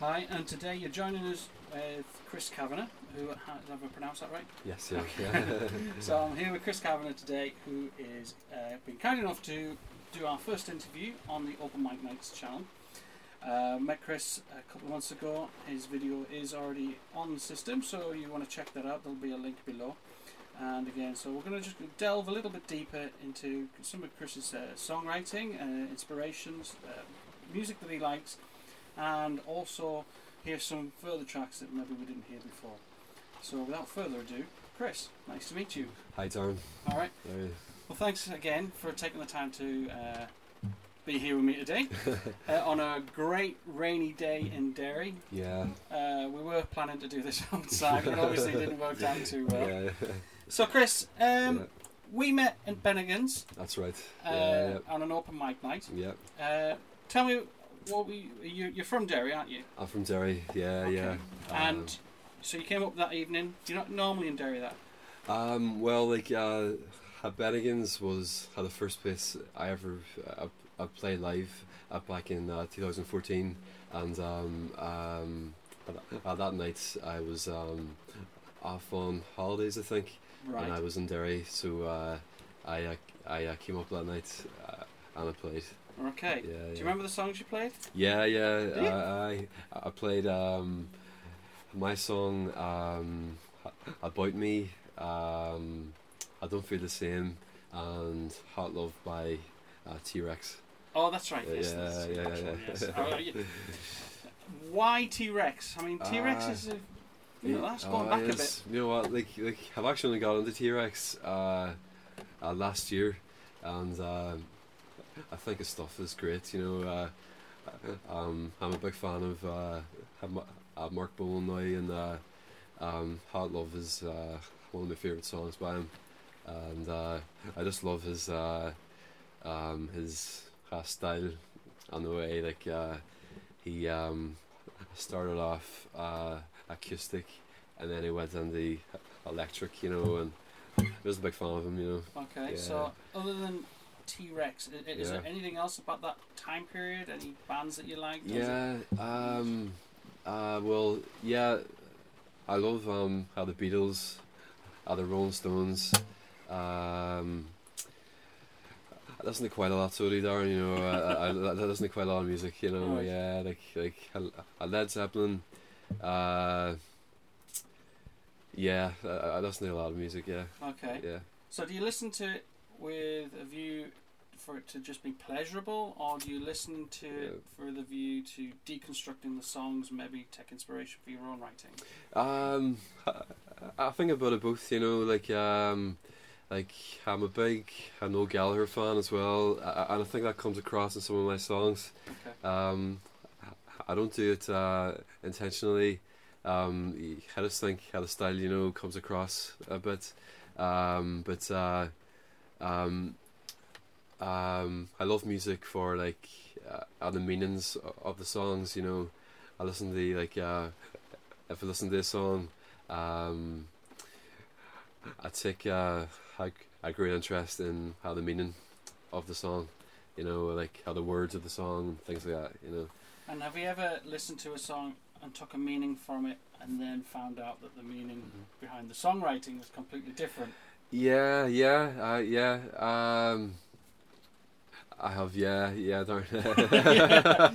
Hi, and today you're joining us with Chris Kavanagh, who have I pronounced that right? Yes, yeah. yeah. So I'm here with Chris Kavanagh today, who is uh, been kind enough to do our first interview on the Open Mic Nights channel. Uh, met Chris a couple of months ago. His video is already on the system, so you want to check that out. There'll be a link below. And again, so we're going to just delve a little bit deeper into some of Chris's uh, songwriting, uh, inspirations, uh, music that he likes, and also hear some further tracks that maybe we didn't hear before. So without further ado, Chris, nice to meet you. Hi, Darren. All right. Well, thanks again for taking the time to uh, be here with me today uh, on a great rainy day in Derry. Yeah. Uh, we were planning to do this outside, but obviously it didn't work out too well. Yeah. So, Chris, um, yeah. we met in Bennigan's That's right. uh, yeah, on an open mic night. yeah. Uh, tell me, what we you, you're from Derry, aren't you? I'm from Derry. Yeah, Okay. yeah. And so you came up that evening. You're not normally in Derry, that. Um, well, like, uh, at Bennigan's was uh, the first place I ever uh, I played live uh, back in uh, 2014, and um, um, at, at that night I was um, off on holidays, I think, and I was in Derry, so uh, I uh, I uh, came up that night uh, and I played. Okay. Yeah, yeah. Do you remember the songs you played? Yeah, yeah. Do you? I, I I played um, my song um, about me. Um, I don't feel the same, and Hot Love by uh, T Rex. Oh, that's right. Yes, Yeah, that's yeah, yeah, one, yes. Oh, yeah. Why T Rex? I mean, T Rex Uh, is a, you know that's going Uh, back a bit. You know what? Like, like I've actually only got into T Rex uh, uh, last year, and um I think his stuff is great. You know, uh, um, I'm a big fan of uh, uh, Marc Bolan now, and uh, um, Hot Love is uh, one of my favorite songs by him, and uh, I just love his uh, um, his uh, style and the way like uh, he um, started off uh, acoustic, and then he went into electric, you know, and I was a big fan of him, you know. Okay, yeah. so other than T Rex, is, is there anything else about that time period? Any bands that you liked? Or is it- Yeah. Um. Uh. Well. Yeah. I love um how the Beatles, how the Rolling Stones. Um. I listen to quite a lot, so do Darren. You know, I, I, I listen to quite a lot of music. You know, Right. yeah, like like Led Zeppelin. Uh. Yeah, I, I listen to a lot of music. Yeah, Okay. yeah. So do you listen to with a view for it to just be pleasurable, or do you listen to it for the view to deconstructing the songs, maybe take inspiration for your own writing? Um, I, I think about it both. You know, like um, like I'm a big a Noel Gallagher fan as well, a- and I think that comes across in some of my songs. Okay. Um, I don't do it uh, intentionally. Um, I just think how the style, you know, comes across a bit. Um, but uh, um, um, I love music for like uh, the meanings of the songs. You know, I listen to the, like uh, if I listen to this song, um, I take uh, a, a great interest in how the meaning of the song. You know, like how the words of the song, things like that. You know. And have you ever listened to a song and took a meaning from it, and then found out that the meaning behind the songwriting was completely different? Yeah, yeah, uh, yeah. Um, I have, yeah, yeah, darn. yeah.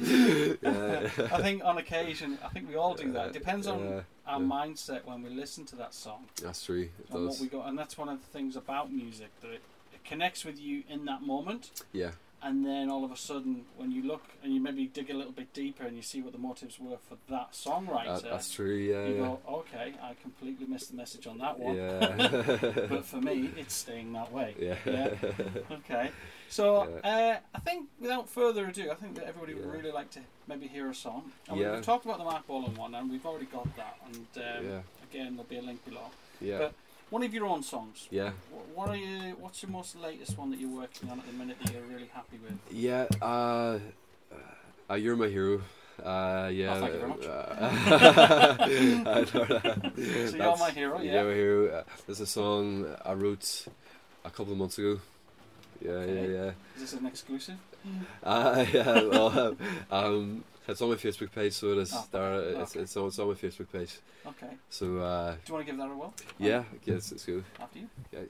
I think on occasion, I think we all do that. It depends on Yeah, our mindset when we listen to that song That's true. It and what we got, and that's one of the things about music that it, it connects with you in that moment. Yeah, and then all of a sudden when you look and you maybe dig a little bit deeper and you see what the motives were for that songwriter that, that's true. Yeah, you yeah. go okay i completely missed the message on that one Yeah. but for me it's staying that way yeah. Yeah. okay so uh, i think without further ado i think that everybody would really like to maybe hear a song and Yeah. we've talked about the Marc Bolan one and we've already got that and um, Yeah. again there'll be a link below Yeah. but- one of your own songs Yeah. Wh- what are you what's your most latest one that you're working on at the minute that you're really happy with Yeah. Uh, uh, you're my hero. Uh, yeah. Oh, thank you very much. uh. So you're my hero, yeah. You're my hero. Uh, There's a song I wrote a couple of months ago. Yeah, Okay. yeah, yeah. Is this an exclusive? Uh, yeah, well, um, It's on my Facebook page, so it is. Oh, there, okay. it's, it's, on, it's on my Facebook page. Okay. So, uh, Do you want to give that a whirl? yeah, yes, let's go. After you. Sometimes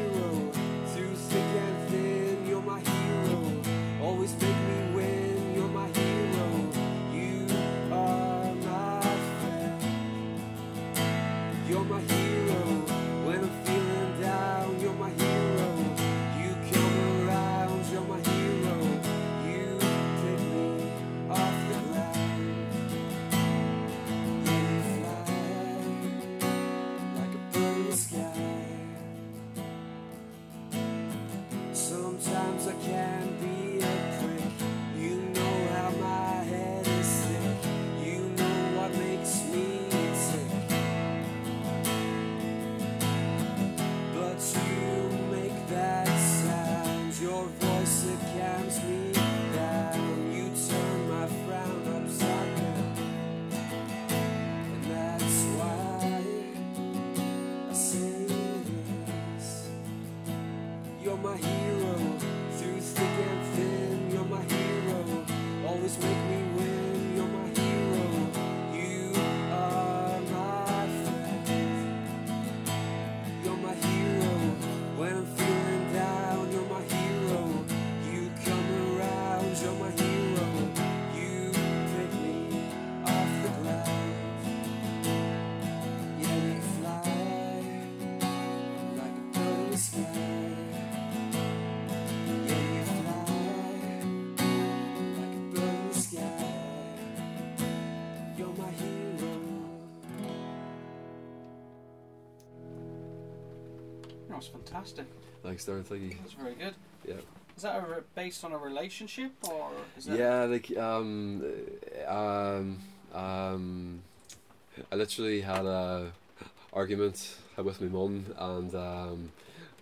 fantastic. Thanks, Darren. Thank you. Very good. Yeah. Is that a re- based on a relationship or is that Yeah, like um, uh, um, um, I literally had a argument with my mum, and um,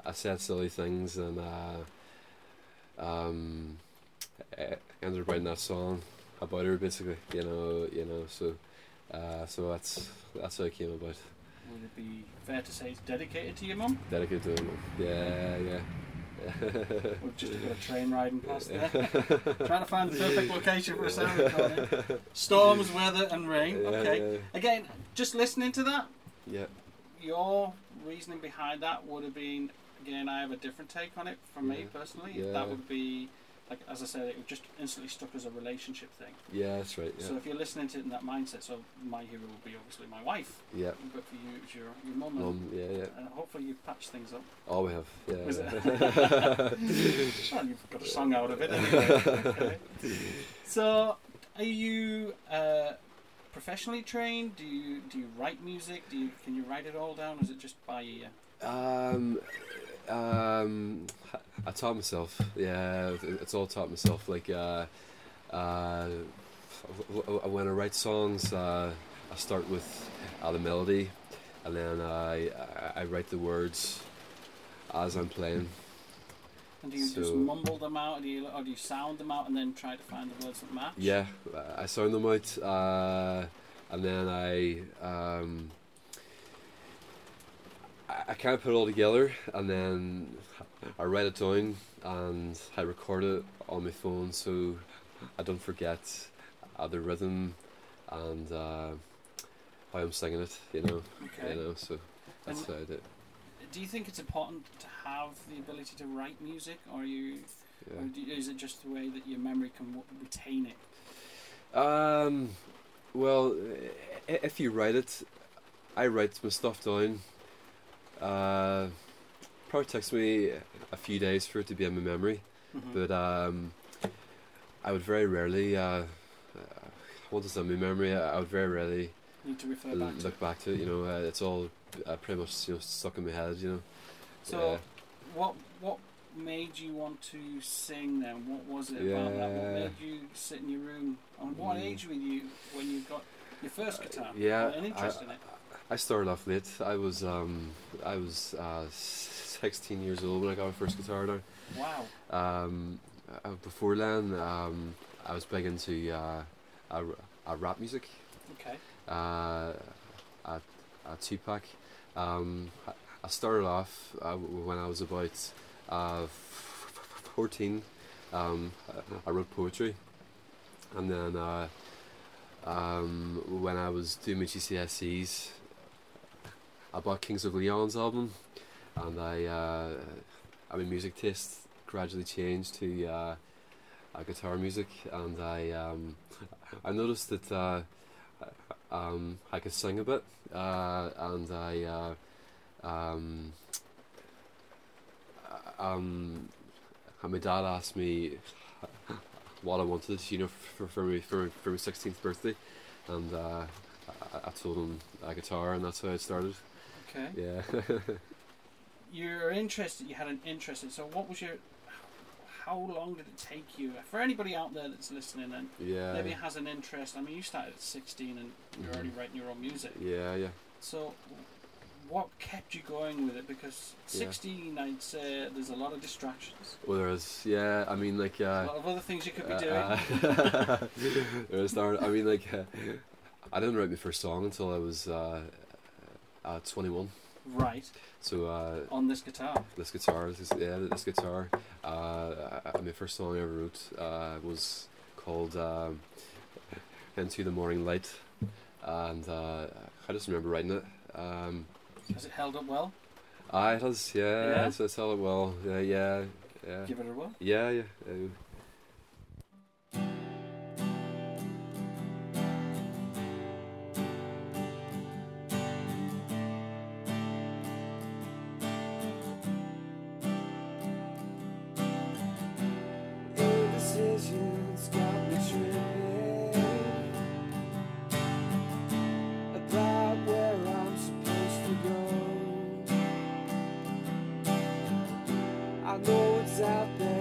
I said silly things, and uh, um, I ended up writing that song about her, basically. You know, you know. So, uh, so that's that's how it came about. Would it be fair to say it's dedicated to your mum? Dedicated to my mum. Yeah, yeah. We've just got a train riding past there. Trying to find the perfect location for a sound recording. Storms, weather, and rain. Yeah, Okay. yeah, Again, just listening to that, yeah. your reasoning behind that would have been again I have a different take on it from me personally. Yeah. That would be like as I said, it just instantly stuck as a relationship thing. Yeah, that's right. Yeah, So if you're listening to it in that mindset, so my hero will be obviously my wife, yeah. but for you it's your your mum Mum, yeah, yeah. and hopefully you patch things up. Oh, we have. Yeah. Was it? yeah. well, you've got a song out of it anyway. okay. So are you uh, professionally trained? Do you do you write music? Do you can you write it all down? Or is it just by ear? Um, um, I taught myself. Yeah, it's all taught myself. Like, uh, uh, when I write songs, uh, I start with uh, the melody, and then I I write the words as I'm playing. And do you just mumble them out, or do you, or do you sound them out and then try to find the words that match? Yeah, I sound them out, uh, and then I um, I, I kind of put it all together, and then I write it down and I record it on my phone so I don't forget uh, the rhythm and uh, how I'm singing it. You know, Okay. you know. So that's And- how I do it. Do you think it's important to have the ability to write music, or you, Yeah. or do is it just the way that your memory can w- retain it? Um, well, if you write it, I write my stuff down. Uh, probably takes me a few days for it to be in my memory, Mhm. but um, I would very rarely. Uh, uh, once it's in my memory, I would very rarely need to refer back to. look back to it. You know, uh, it's all uh, pretty much you know stuck in my head. You know. So, Yeah. what what made you want to sing then? What was it about that? What made you sit in your room? And what Mm. age were you when you got your first guitar? yeah, An interest I- in it. I started off late. I was um, I was uh, 16 years old when I got my first guitar. Now. Wow. Um, uh, before then, um, I was big into uh, uh, uh, rap music. Okay. Uh, uh, uh, Tupac. Um, I- started off uh, when I was about uh, f- f- 14. Um, I- I wrote poetry, and then uh, um, when I was doing my GCSEs, I bought Kings of Leon's album, and I, uh, I mean, music taste gradually changed to uh, guitar music, and I, um, I noticed that uh, um, I could sing a bit, uh, and I, uh, um, um, and my dad asked me what I wanted, you know, for, for me for, for my sixteenth birthday, and uh, I, I told him a guitar, and that's how it started. Okay. Yeah. You're interested. You had an interest in. So, what was your? How long did it take you? For anybody out there that's listening and yeah. maybe has an interest. I mean, you started at 16 and you're Mhm. already writing your own music. Yeah, yeah. So, what kept you going with it? Because Yeah. 16, I'd say there's a lot of distractions, Well, there is. Yeah, I mean, like. a Uh, lot of other things you could be uh, doing. uh, there is. I mean, like. Uh, I didn't write my first song until I was uh, uh, 21. right So uh, on this guitar. this guitar, this, yeah, this guitar. Uh, uh, my first song I ever wrote uh, was called um, "Into the Morning Light," and uh, I just remember writing it. Um, Has it held up well? ah, it has, yeah, Yeah? It's, it's all well, yeah, yeah, yeah, Give it a whirl. yeah, yeah. uh, It's out there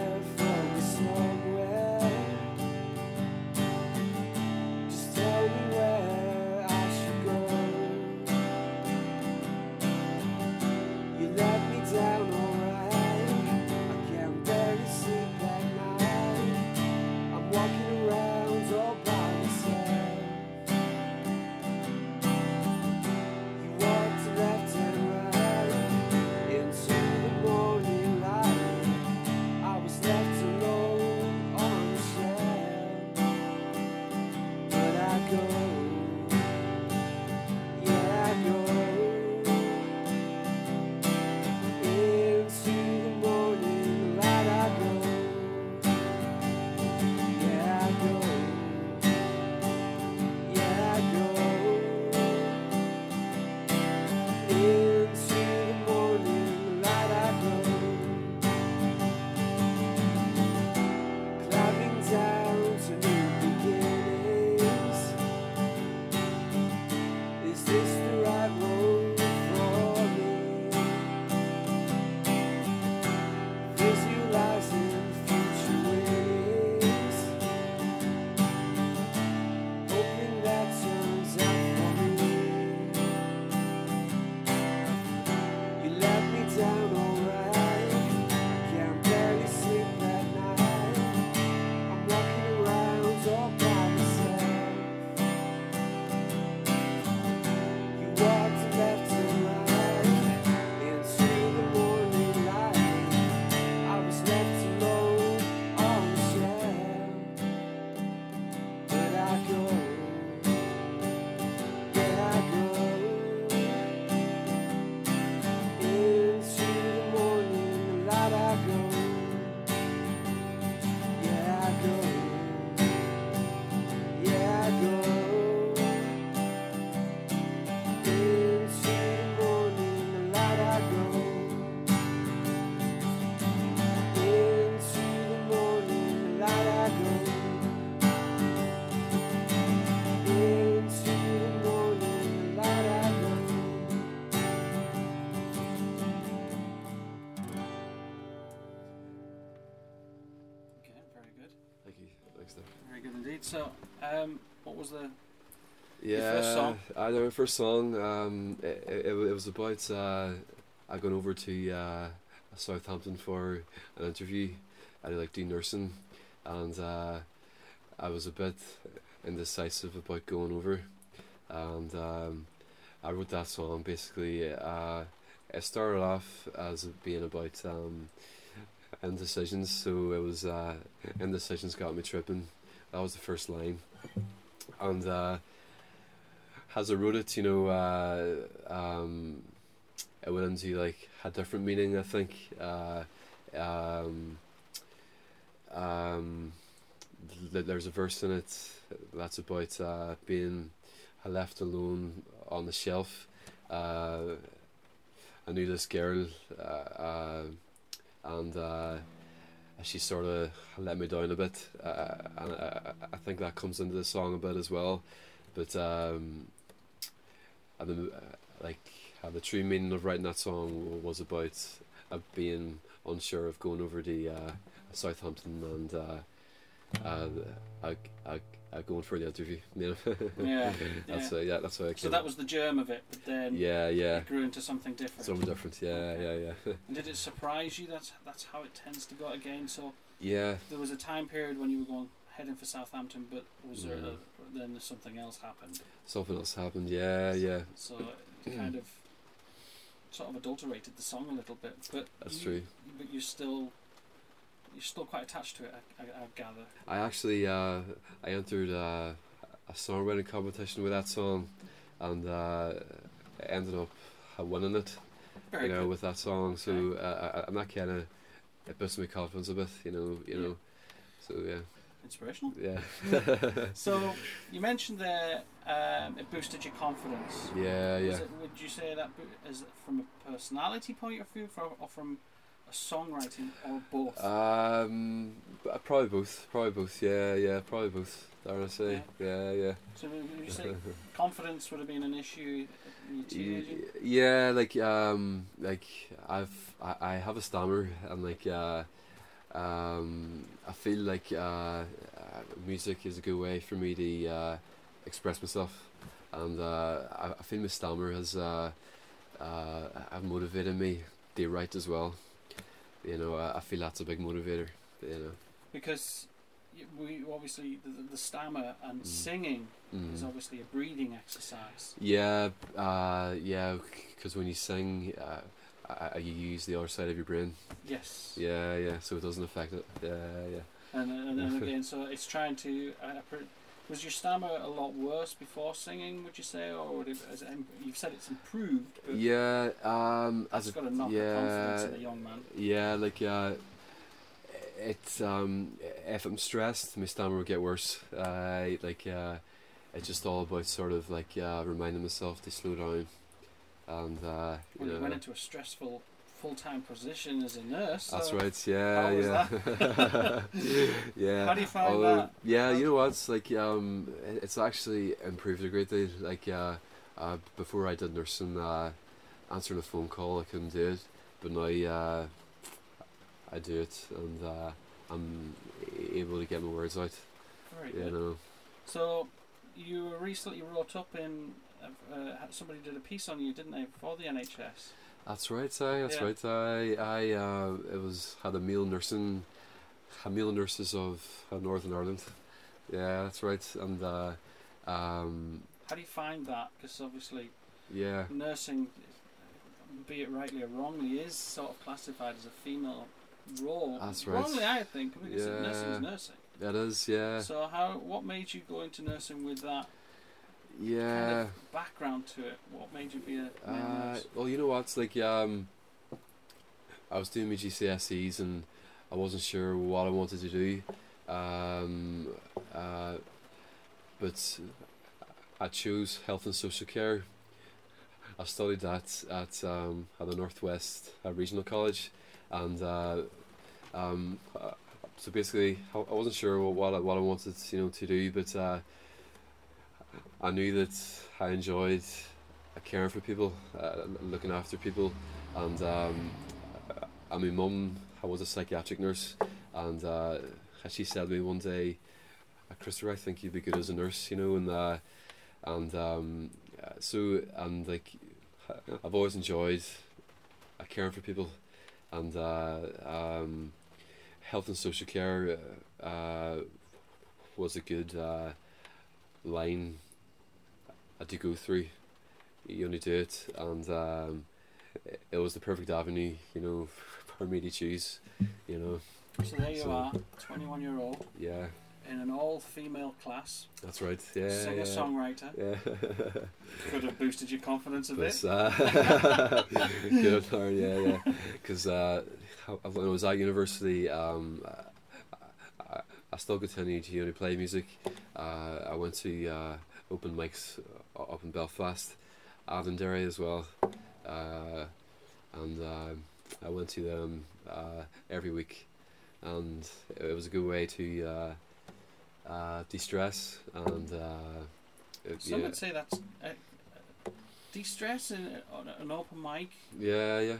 So, um, what was the Yeah, first song? I know my first song. Um, it, it, it was about uh, I gone over to uh, Southampton for an interview. I like do nursing, and uh, I was a bit indecisive about going over, and um, I wrote that song basically. Uh, it started off as being about um, indecisions, so it was uh, indecisions got me tripping. That was the first line, and. Uh, as I wrote it, you know, uh, um, it went into like a different meaning. I think. Uh, um, um, th- there's a verse in it that's about uh, being left alone on the shelf. Uh, I knew this girl, uh, uh, and uh, she sort of let me down a bit, uh, and I, I think that comes into the song a bit as well. But um, and the, uh, like uh, the true meaning of writing that song was about uh, being unsure of going over to uh, Southampton and uh, uh, uh, uh, uh, going for the interview. You know, Yeah, that's yeah. uh, yeah, that's how I So that was the germ of it, but then yeah, yeah, it grew into something different. something different. Yeah, Okay. yeah, yeah, And did it surprise you? That's that's how it tends to go again. So yeah. there was a time period when you were going heading for Southampton, but was there Yeah. a, then something else happened? Something else happened. Yeah, yeah. So it kind of sort of adulterated the song a little bit. But That's you, true. But you're still you're still quite attached to it. I, I, I gather. I actually uh, I entered uh, a songwriting competition with that song, and uh, ended up winning it. Very you know, good. with that song. So uh, I, I'm not kind of it boosted my confidence a bit. You know, you Yeah. know. So yeah, Inspirational. yeah, So you mentioned that um, it boosted your confidence. yeah, Was yeah. it, would you say that bo- is it from a personality point of view, from, or from a songwriting, or both? Um, probably both. Probably both. Yeah, yeah. Probably both. Dare I say? Yeah, yeah. so would you say confidence would have been an issue in your yeah like um like i've i, I have a stammer and like uh um i feel like uh, uh music is a good way for me to uh express myself and uh i, I feel my stammer has uh uh have motivated me to write as well you know i, I feel that's a big motivator you know Because we obviously the, the stammer and Mm. singing is mm. obviously a breathing exercise. Yeah, uh, yeah, because when you sing, uh, uh, you use the other side of your brain. Yes. Yeah, yeah, so it doesn't affect it. Yeah, yeah. And and, and again, so it's trying to. Was your stammer a lot worse before singing? Would you say, or would it, it, you've said it's improved? But Yeah, um, as a, got to knock the yeah, confidence in a young man. yeah, like uh, it's um, if I'm stressed, my stammer will get worse. Uh, like uh, it's just all about sort of like uh, reminding myself to slow down, and uh, you Well, you went into a stressful full-time position as a nurse. That's right. Yeah, yeah, yeah. How do you find Although, that? Yeah, you know what? It's like um, it's actually improved a great deal. Like uh, uh, before I did nursing, uh, answering a phone call I couldn't do it, but now uh, I do it, and uh, I'm able to get my words out. Very You good. know. So you were recently wrote up in. Uh, somebody did a piece on you, didn't they, for the NHS? That's right, I. That's Yeah. right, I. I. Uh, it was had a meal nursing, a meal nurses of uh, Northern Ireland. Yeah, that's right, and uh, um, How do you find that? Because obviously yeah, nursing, be it rightly or wrongly, is sort of classified as a female role. That's right. Wrongly, I think, because Yeah. nursing is nursing. that is. Yeah, So how? What made you go into nursing with that kind yeah. of background to it? What made you be a Uh, well, you know what? It's like um, I was doing my GCSEs and I wasn't sure what I wanted to do. Um, uh, but I chose health and social care. I studied that at um, at the Northwest uh, Regional College, and uh, um, uh, so basically I I wasn't sure what what I, what I wanted you know to do, but uh, I knew that I enjoyed uh, caring for people, uh, looking after people, and um, uh, and my mum was a psychiatric nurse, and uh, she said to me one day, uh, Christopher, I think you'd be good as a nurse, you know, and uh, and um, uh, so and like I've always enjoyed uh, caring for people, and uh, um, health and social care uh, uh, was a good uh, line uh, to go through. You only do it, and um, it- it was the perfect avenue, you know, for me to choose. You know, So there you So- are, 21 year old yeah, in an all female class, that's right. Yeah, singer yeah. songwriter. Yeah. Could have boosted your confidence a bit. But, uh, good yeah, yeah. Because uh, when I was at university, um, I, I still continued to you know, play music. Uh, I went to uh, open mics up in Belfast, Avondary as well, uh, and um I went to them uh, every week, and it was a good way to uh, uh, de-stress and. Uh, it- Some yeah. would say that's uh, de stress in on an open mic. Yeah, yeah.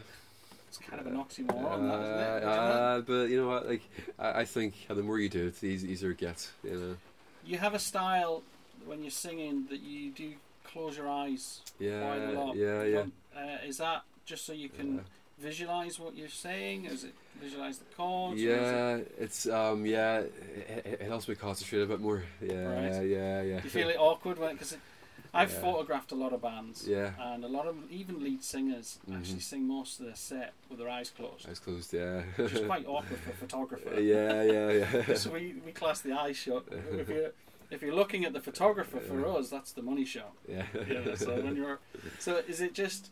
It's kind of an oxymoron, that, isn't it? Uh, uh, but you know what? Like, I, I think the more you do it, the easier it gets. You know. You have a style when you're singing that you do close your eyes quite a Yeah, lot. yeah, yeah. Uh, is that just so you can Yeah. visualize what you're saying? Is it visualize the chords? or is it- Yeah, it's um, yeah, it, it helps me concentrate a bit more. Yeah, Right. yeah, yeah. Do you feel it awkward when? Because I've Yeah. photographed a lot of bands, Yeah, and a lot of even lead singers actually Mhm. sing most of their set with their eyes closed, eyes closed. Yeah. which is quite awkward for a photographer. yeah, yeah, yeah. so we, we class the eyes shut. If you're if you're looking at the photographer for us, that's the money shot. yeah. Yeah. So when you're, so is it just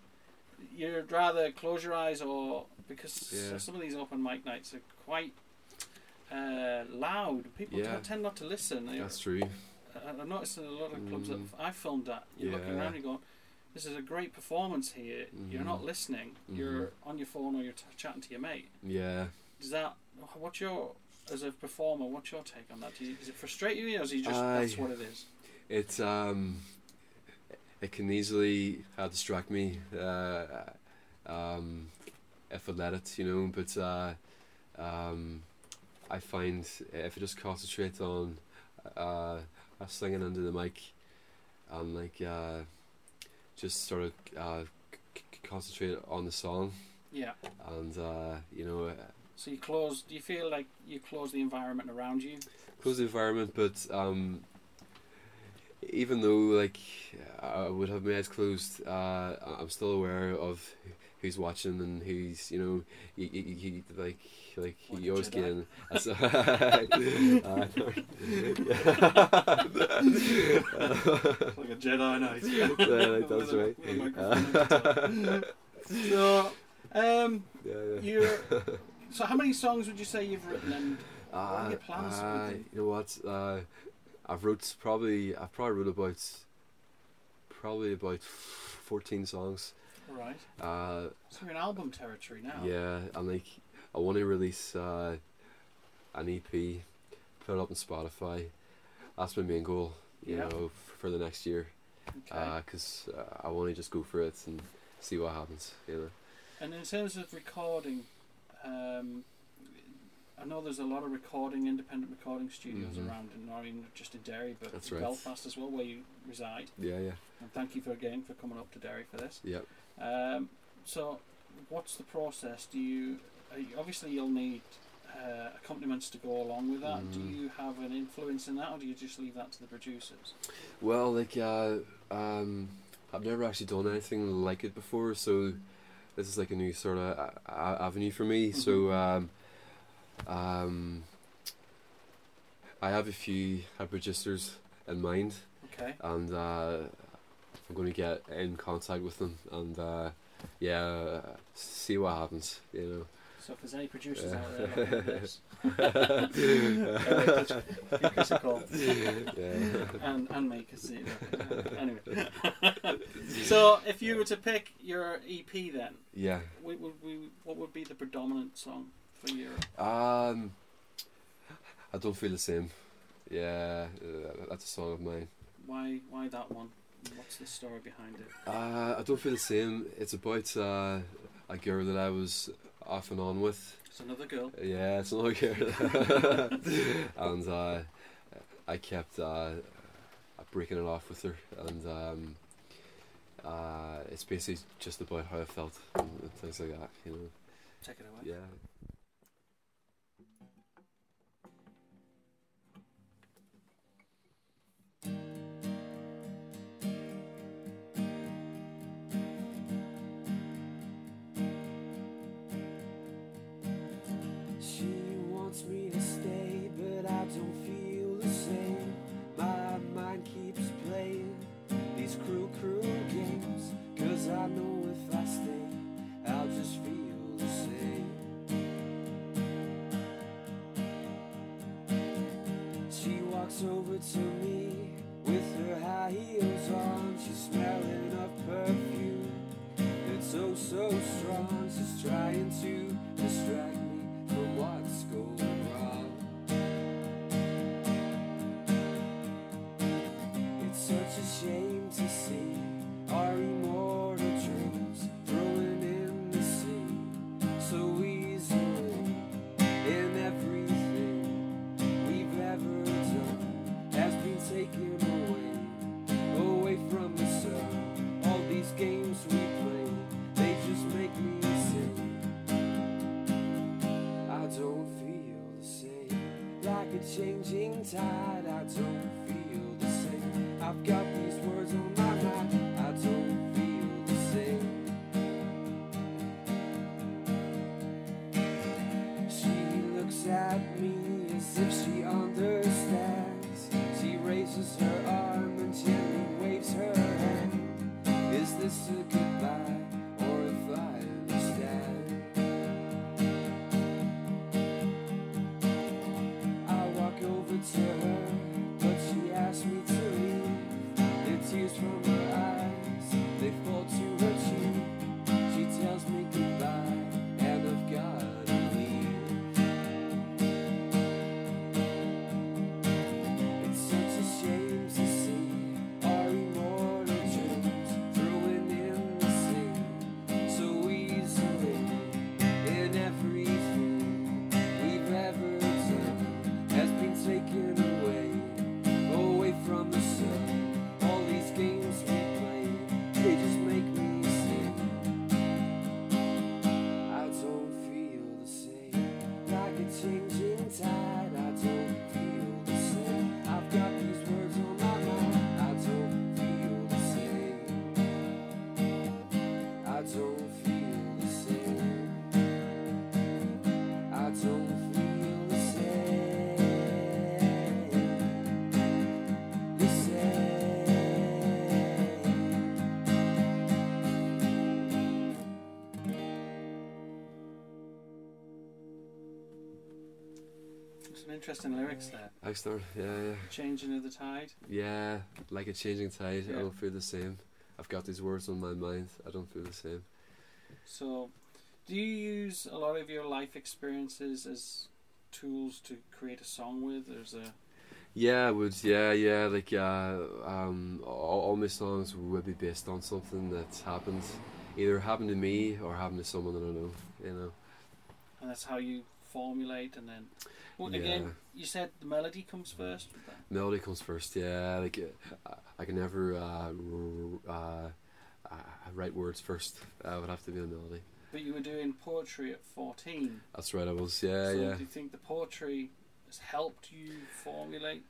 you'd rather close your eyes or because Yeah. some of these open mic nights are quite uh, loud. People Yeah. tend not to listen. That's true. I- I've noticed in a lot of clubs Mm. that I've filmed at, you're looking Yeah. around and going, "This is a great performance here." You're Mhm. not listening. You're on your phone or you're t- chatting to your mate. Yeah. Does that? What's your as a performer? What's your take on that? Do you, does it frustrate you, or is it just I- that's what it is? It um, it can easily uh, distract me, uh, um, if I let it, you know. But uh, um, I find if I just concentrate on uh, singing into the mic, and like uh, just sort of uh, c- concentrate on the song, Yeah. and uh, you know, So you close. Do you feel like you close the environment around you? close the environment, but um, even though like I would have my eyes closed, uh, I'm still aware of who's watching and who's you know you, you, you like like Like you always get in. Uh, like a Jedi Knight. Yeah, like, that's right. with a microphone at so, um, yeah, yeah. you. So how many songs would you say you've written? And What are Uh, your plans uh, you know what? Uh, I've wrote probably I've probably wrote about probably about fourteen songs. right, Uh, so you're in album territory now. Yeah, and like I want to release uh, an EP, put it up on Spotify. That's my main goal, you Yeah. know, f- for the next year. Okay. Because uh, I want to just go for it and see what happens. You know. and in terms of recording, um, I know there's a lot of recording, independent recording studios Mhm. around, in not even just in Derry, but That's in right. Belfast as well, where you reside. Yeah, yeah, And thank you for again for coming up to Derry for this. yeah. Um, so, what's the process? Do you, uh, you- obviously you'll need uh, accompaniments to go along with that? Do Mhm. you have an influence in that, or do you just leave that to the producers? Well, like uh, um, I've never actually done anything like it before, so this is like a new sort of uh, avenue for me. So um, um, I have a few uh, producers in mind. Okay. and uh, I'm going to get in contact with them and uh, yeah, see what happens. You So if there's any producers out there looking at this, give Chris a call. yeah. and and make us see. Anyway, so if you were to pick your EP, then yeah. we, would we, what would be the predominant song for you? Um, I don't feel the same. Yeah, uh, that's a song of mine. Why why that one? What's the story behind it? Uh, I don't feel the same. It's about uh, a girl that I was off and on with. It's another girl. Yeah, it's not girl. and uh, I kept uh, breaking it off with her, and um, uh, it's basically just about how I felt and, and things like that. You know, Take it away. yeah. Over to me with her high heels on. She's smelling of perfume. It's so, so strong. She's trying to distract me from what's going wrong. It's such a shame to see Like a changing tide, interesting lyrics there. Excellent. Yeah, yeah. Changing of the tide. Yeah, like a changing tide. Yeah. I don't feel the same. I've got these words on my mind. I don't feel the same. So, do you use a lot of your life experiences as tools to create a song with? There's a Yeah, I would. Yeah, yeah. Like, uh, um, all, all my songs would be based on something that's happened, either happened to me or happened to someone that I know. You know. and that's how you formulate and then well Yeah. again you said the melody comes first. Melody comes first. Yeah, like uh, I can never uh, uh, uh, write words first. i would have to be a melody. but you were doing poetry at 14 That's right. I was. Yeah, so yeah. do you think the poetry has helped you formulate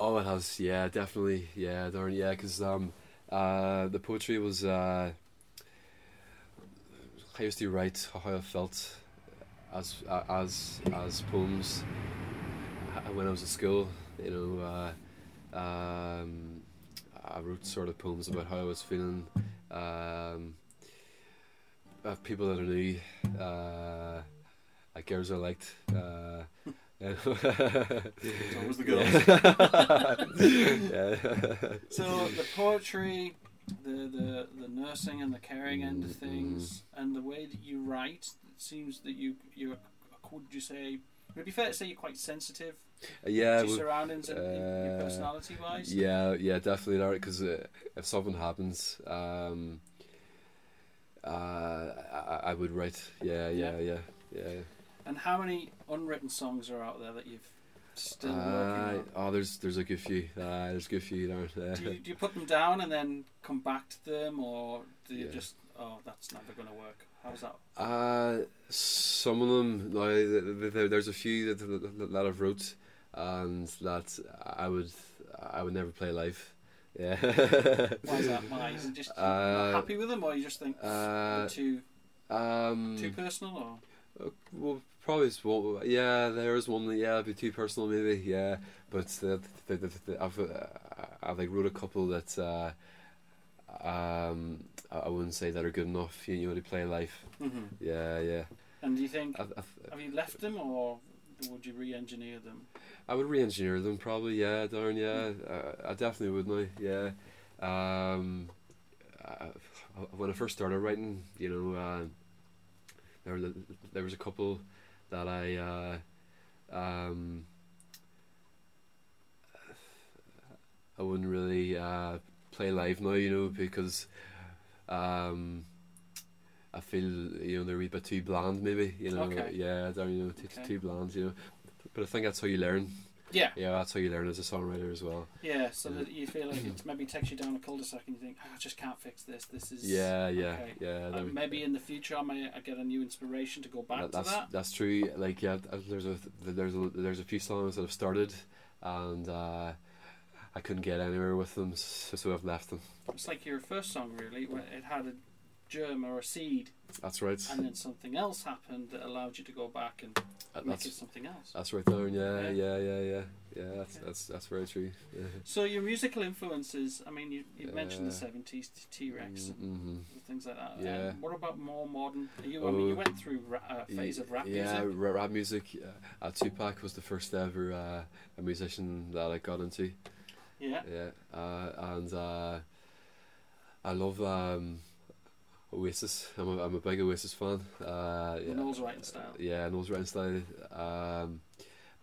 Oh, it has. Yeah, definitely. Yeah, darn. Yeah, because um, uh, the poetry was uh, I used to write how I felt as uh, as as poems uh, when I was at school. You know, uh, um, I wrote sort of poems about how I was feeling. Um, of people that I knew, uh, like girls I liked. Uh, It's always the yeah. so the poetry the, the the nursing and the caring end of things and the way that you write it seems that you you would you say would it be fair to say you're quite sensitive yeah, to your surroundings and your uh, personality wise yeah, yeah, definitely not because uh, if something happens, um, uh, I, I would write. Yeah, yeah, yeah, yeah. and how many unwritten songs are out there that you've still Uh, oh, there's there's a good few. Uh, there's a good few there. Do you, do you put them down and then come back to them, or do you Yeah. just oh that's never going to work? How's that? Uh, some of them, no, th- th- th- there's a few that, that, I've wrote, and that I would I would never play live. Yeah. Why is that? Why is it just Uh, not happy with them, or you just think Uh, too um, too personal, or Uh, Well, probably well, yeah. There is one that yeah, be too personal maybe. Yeah, but the, the, the, the, I've uh, I've like wrote a couple that uh, um I I wouldn't say that are good enough. You know, to play live. hmm Yeah, yeah. and do you think I, I, have you left them, or would you re-engineer them? I would re-engineer them probably. Yeah, darn. Yeah, uh, I definitely would now. Yeah. Um, I, when I first started writing, you know, uh, there were, there was a couple that I uh, um, I wouldn't really uh, play live now, you know, because um, I feel you know they're a bit too bland, maybe. You know, Okay. yeah, they're you know too, Okay. too bland, you know. But I think that's how you learn. Yeah, Yeah, that's how you learn as a songwriter as well. yeah. So that you feel like it maybe takes you down a cul-de-sac, and you think, oh, I just can't fix this. This is Yeah, yeah, okay. yeah. Uh, maybe in the future, I may I get a new inspiration to go back that- that's to that. that's true. Like yeah, there's a there's a there's a few songs that I've started, and uh, I couldn't get anywhere with them, so, so I've left them. It's like your first song, really. Where it had a germ or a seed, That's right. and then something else happened that allowed you to go back and Uh, make it something else. that's right, Darren. Yeah, Yeah. yeah, yeah, yeah, yeah. That's that's that's very true. Yeah. So your musical influences, I mean, you, you mentioned the seventies, T Rex, and Mm-hmm. things like that. Yeah. Um, what about more modern? You, I mean, you Oh. went through ra- a phase of rap yeah, music. ra- rap music. Uh, uh, Tupac was the first ever uh, a musician that I got into. Yeah. Yeah, uh, and uh, I love um, Oasis. I'm a, I'm a big Oasis fan. Uh, yeah, Noel's writing style. yeah, Noel's writing style. Um,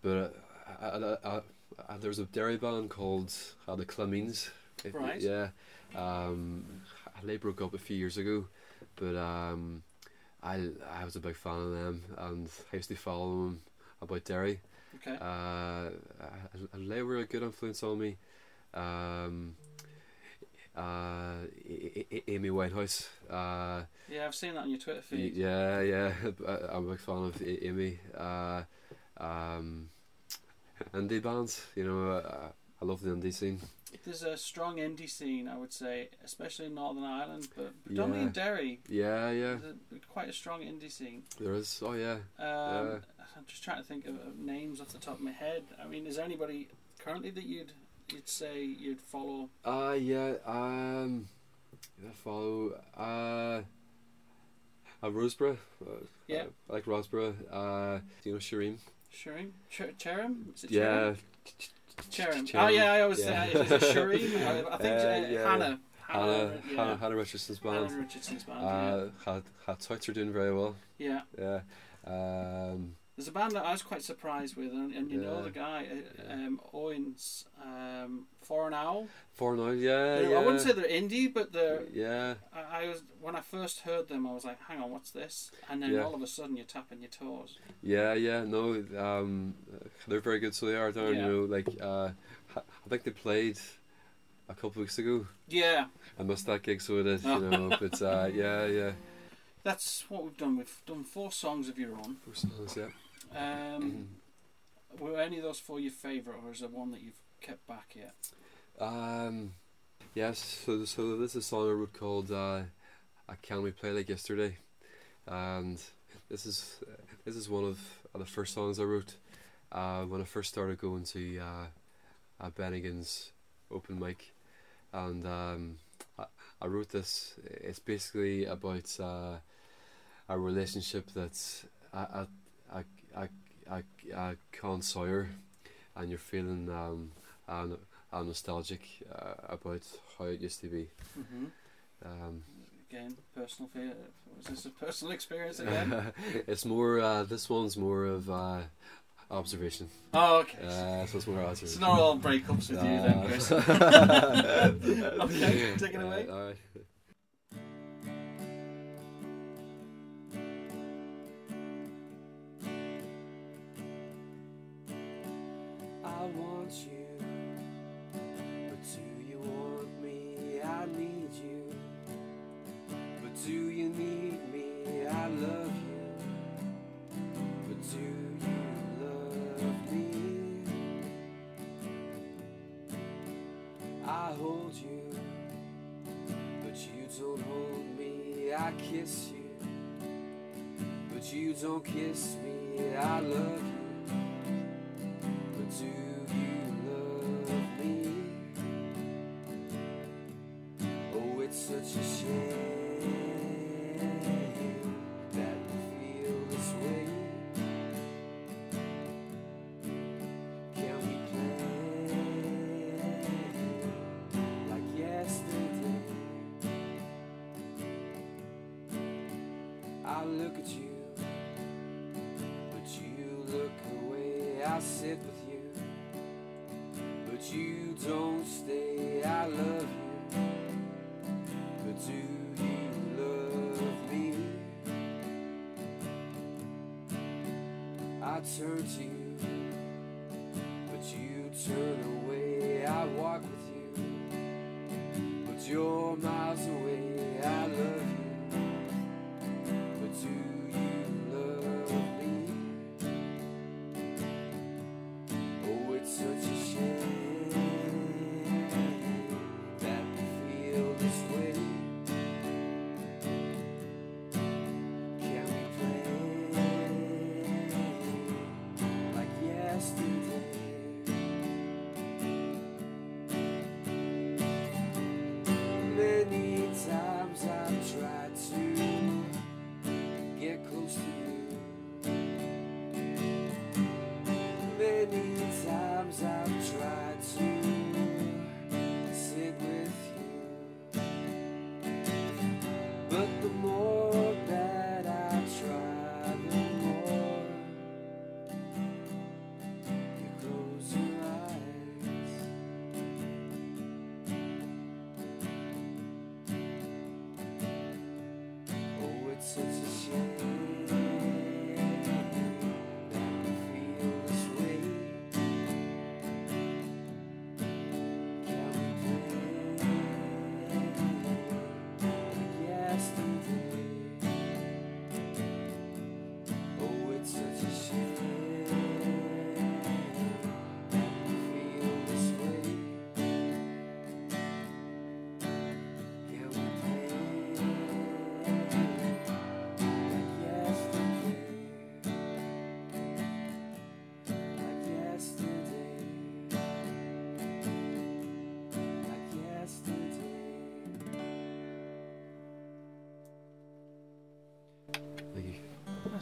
but uh, I, I, I, there was a Derry band called uh, the Clameens. If- Right. Yeah. Um, they broke up a few years ago, but um, I I was a big fan of them, and I used to follow them about Derry. Okay. Uh, and they were a good influence on me. Um, uh, Amy Winehouse. Uh, yeah, I've seen that on your Twitter feed. yeah, yeah. I- I'm a big fan of Amy. Uh, um, indie bands, you know, uh, I love the indie scene. There's a strong indie scene, I would say, especially in Northern Ireland, but predominantly in Derry. Yeah, yeah. There's a, quite a strong indie scene. There is. Oh, yeah. Um, I'm just trying to think of, of names off the top of my head. I mean, is there anybody currently that you'd you'd say you'd follow? Uh, yeah. Um, I follow. Uh, uh, Roseborough. Uh, Yeah. I like Roseborough. Uh, do you know Shireen? Shireen? Ch- Cherym? Is it Yeah. Cherym? Cherym, Oh, yeah, I always yeah. say, Shireen? I, I think Uh, uh, yeah. Hannah. Hannah, yeah. Hannah, Hannah Richardson's band. Hannah Richardson's band, Uh, had had Touts are doing very well. yeah. Yeah. Yeah. Um, There's a band that I was quite surprised with, and, and you know the guy, uh, Yeah. um, Owens, um, For an Owl. for now, yeah, yeah. I wouldn't say they're indie, but they're. Yeah, I, I was when I first heard them, I was like, "Hang on, what's this?" And then Yeah. all of a sudden, you're tapping your toes. yeah, yeah. No, um, they're very good. So they are down. Yeah. You know, like uh, I think they played a couple weeks ago. Yeah, I missed that gig, so it is. You know, but uh, yeah, yeah. that's what we've done. We've done four songs of your own. Four songs, yeah. Um, were any of those four your favourite, or is there one that you've kept back yet? Um, yes. So, so this is a song I wrote called uh, "I Can We Play Like Yesterday," and this is this is one of uh, the first songs I wrote uh, when I first started going to uh, uh, Bennigan's open mic, and um, I, I wrote this. It's basically about uh, a relationship that's a a a a, a Con Sawyer, and you're feeling um, an I'm nostalgic uh, about how it used to be. Mm-hmm. Um, Again, personal fear. Was this a personal experience again? it's more. Uh, this one's more of uh, observation. oh, okay. Uh, so it's more observation. it's not all breakups with you then, Chris. okay, take it away. All right. I kiss you, but you don't kiss me. I love you, Many times I've tried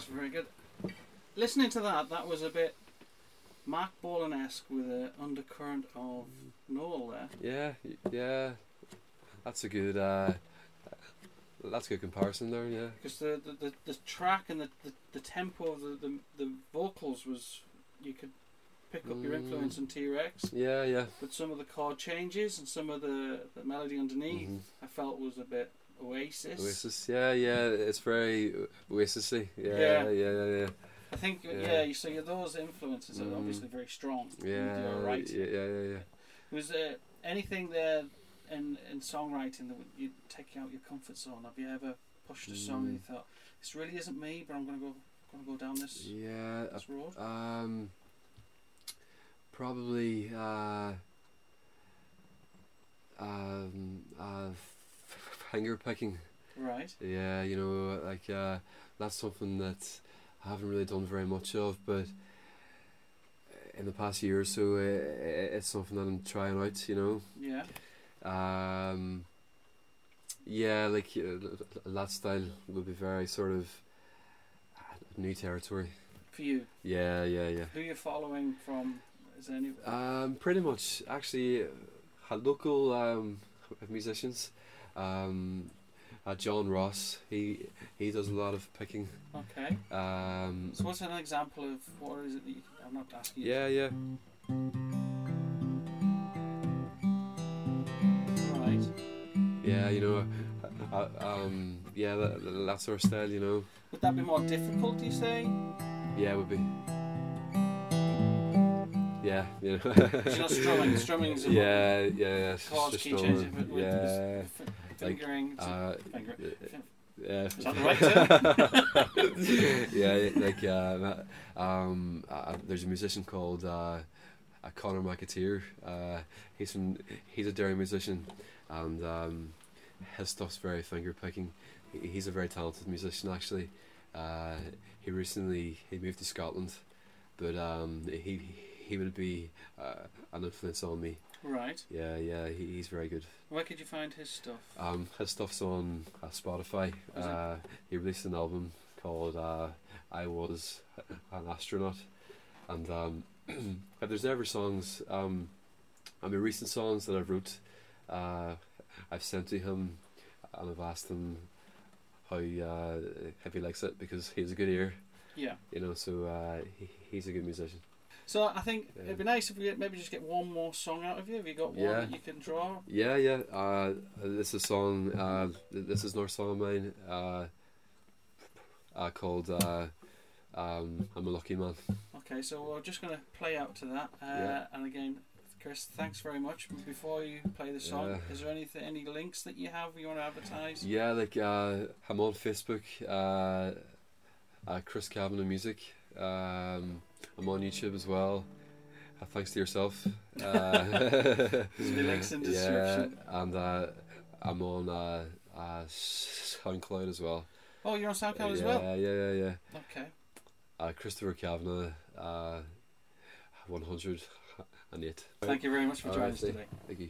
That's very good. Listening to that, that was a bit Marc Bolan esque with an undercurrent of Noel there. Yeah, yeah. That's a good. Uh, that's a good comparison there. Yeah. Because the, the, the, the track and the, the, the tempo of the, the, the vocals was, you could pick up your Mm. influence in T Rex. Yeah, yeah. But some of the chord changes and some of the, the melody underneath, Mhm. I felt was a bit Oasis. Oasis. Yeah, yeah. It's very Oasisy. Yeah, Yeah. yeah, yeah, yeah. I think, yeah, Yeah. you see those influences are Mm. obviously very strong. Yeah, right. yeah, yeah, yeah, yeah. Was there anything there in, in songwriting that you take out your comfort zone? Have you ever pushed a song and you Mm. thought, this really isn't me, but I'm going to go to go down this, Yeah, this road? um, probably uh, um, uh, finger picking. Right. Yeah, you know, like uh, that's something that I haven't really done very much of, but in the past year or so, uh, it's something that I'm trying out. You know. Yeah. Um, yeah, like uh, that style would be very sort of uh, new territory. For you, Yeah, yeah, yeah. who you following from? Is there any? Um, pretty much, actually, uh, local um, musicians. Um, uh, John Ross, he he does a lot of picking. Okay. Um, So what's an example of what is it that you, I'm not asking you. yeah, yeah. Right. Yeah, you know, uh, uh, um, yeah, that, that sort of style, you know. Would that be more difficult? Do you say? Yeah, it would be. Yeah, you know. It's not strumming. Strumming's a yeah, yeah, yeah. chords, just key changes, Yeah, fingering. uh, finger, yeah. Is that the right yeah, like uh, um, uh, there's a musician called uh, uh, Conor McAteer. Uh, he's from he's a Derry musician, and um, his stuff's very finger picking. He's a very talented musician actually. Uh, he recently he moved to Scotland, but um, he he would be uh, an influence on me. right. Yeah, yeah, he, he's very good. Where could you find his stuff? Um, his stuff's on uh, Spotify. Uh, he released an album called uh, "I Was an Astronaut," and um, there's ever songs, um, I mean, recent songs that I've wrote, uh, I've sent to him, and I've asked him how uh, if he likes it because he has a good ear, Yeah. you know. So uh, he, he's a good musician. So I think Yeah. it'd be nice if we get- maybe just get one more song out of you. Have you got one Yeah. that you can draw? Yeah, yeah. Uh, this is a song. Uh, this is another song of mine. Uh, uh, called uh, um, "I'm a Lucky Man." Okay, so we're just going to play out to that. Uh, Yeah. And again, Chris, thanks very much. Before you play the song, Yeah. is there anything, any links that you have you want to advertise? Yeah, like uh, I'm on Facebook. Uh, uh, Chris Kavanagh Music. Um, I'm on YouTube as well. Uh, thanks to yourself. Uh, links in the yeah, and uh, I'm on uh, uh, SoundCloud as well. Oh, you're on SoundCloud as well. Yeah, yeah, yeah. Okay. Uh, Christopher Kavanagh, uh, 108. Thank you very much for joining us today. Thank you.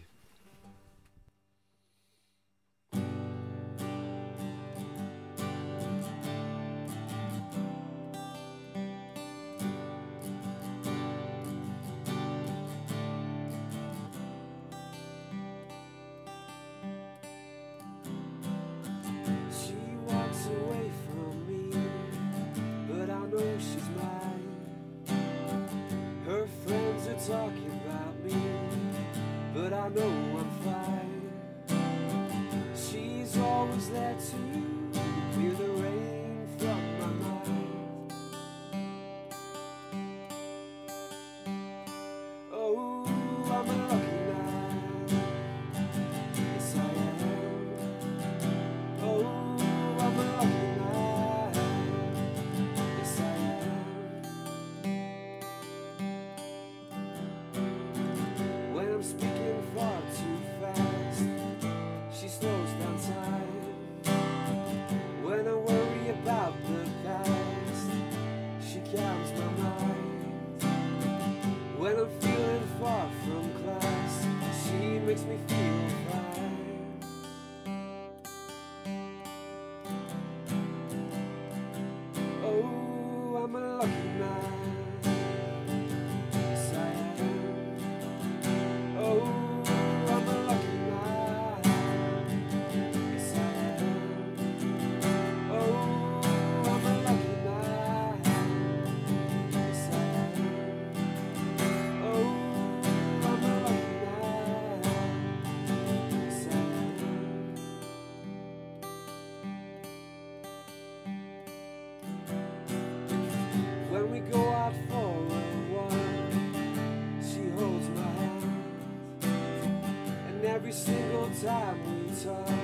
Single time we talk,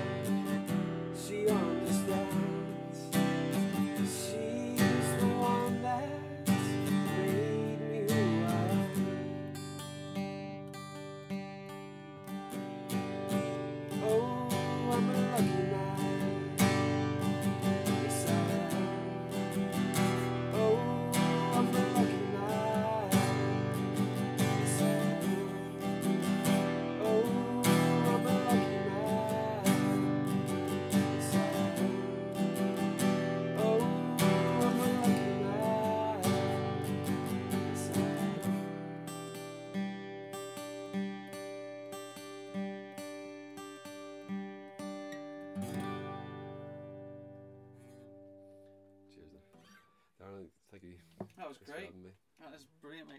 brilliant, mate.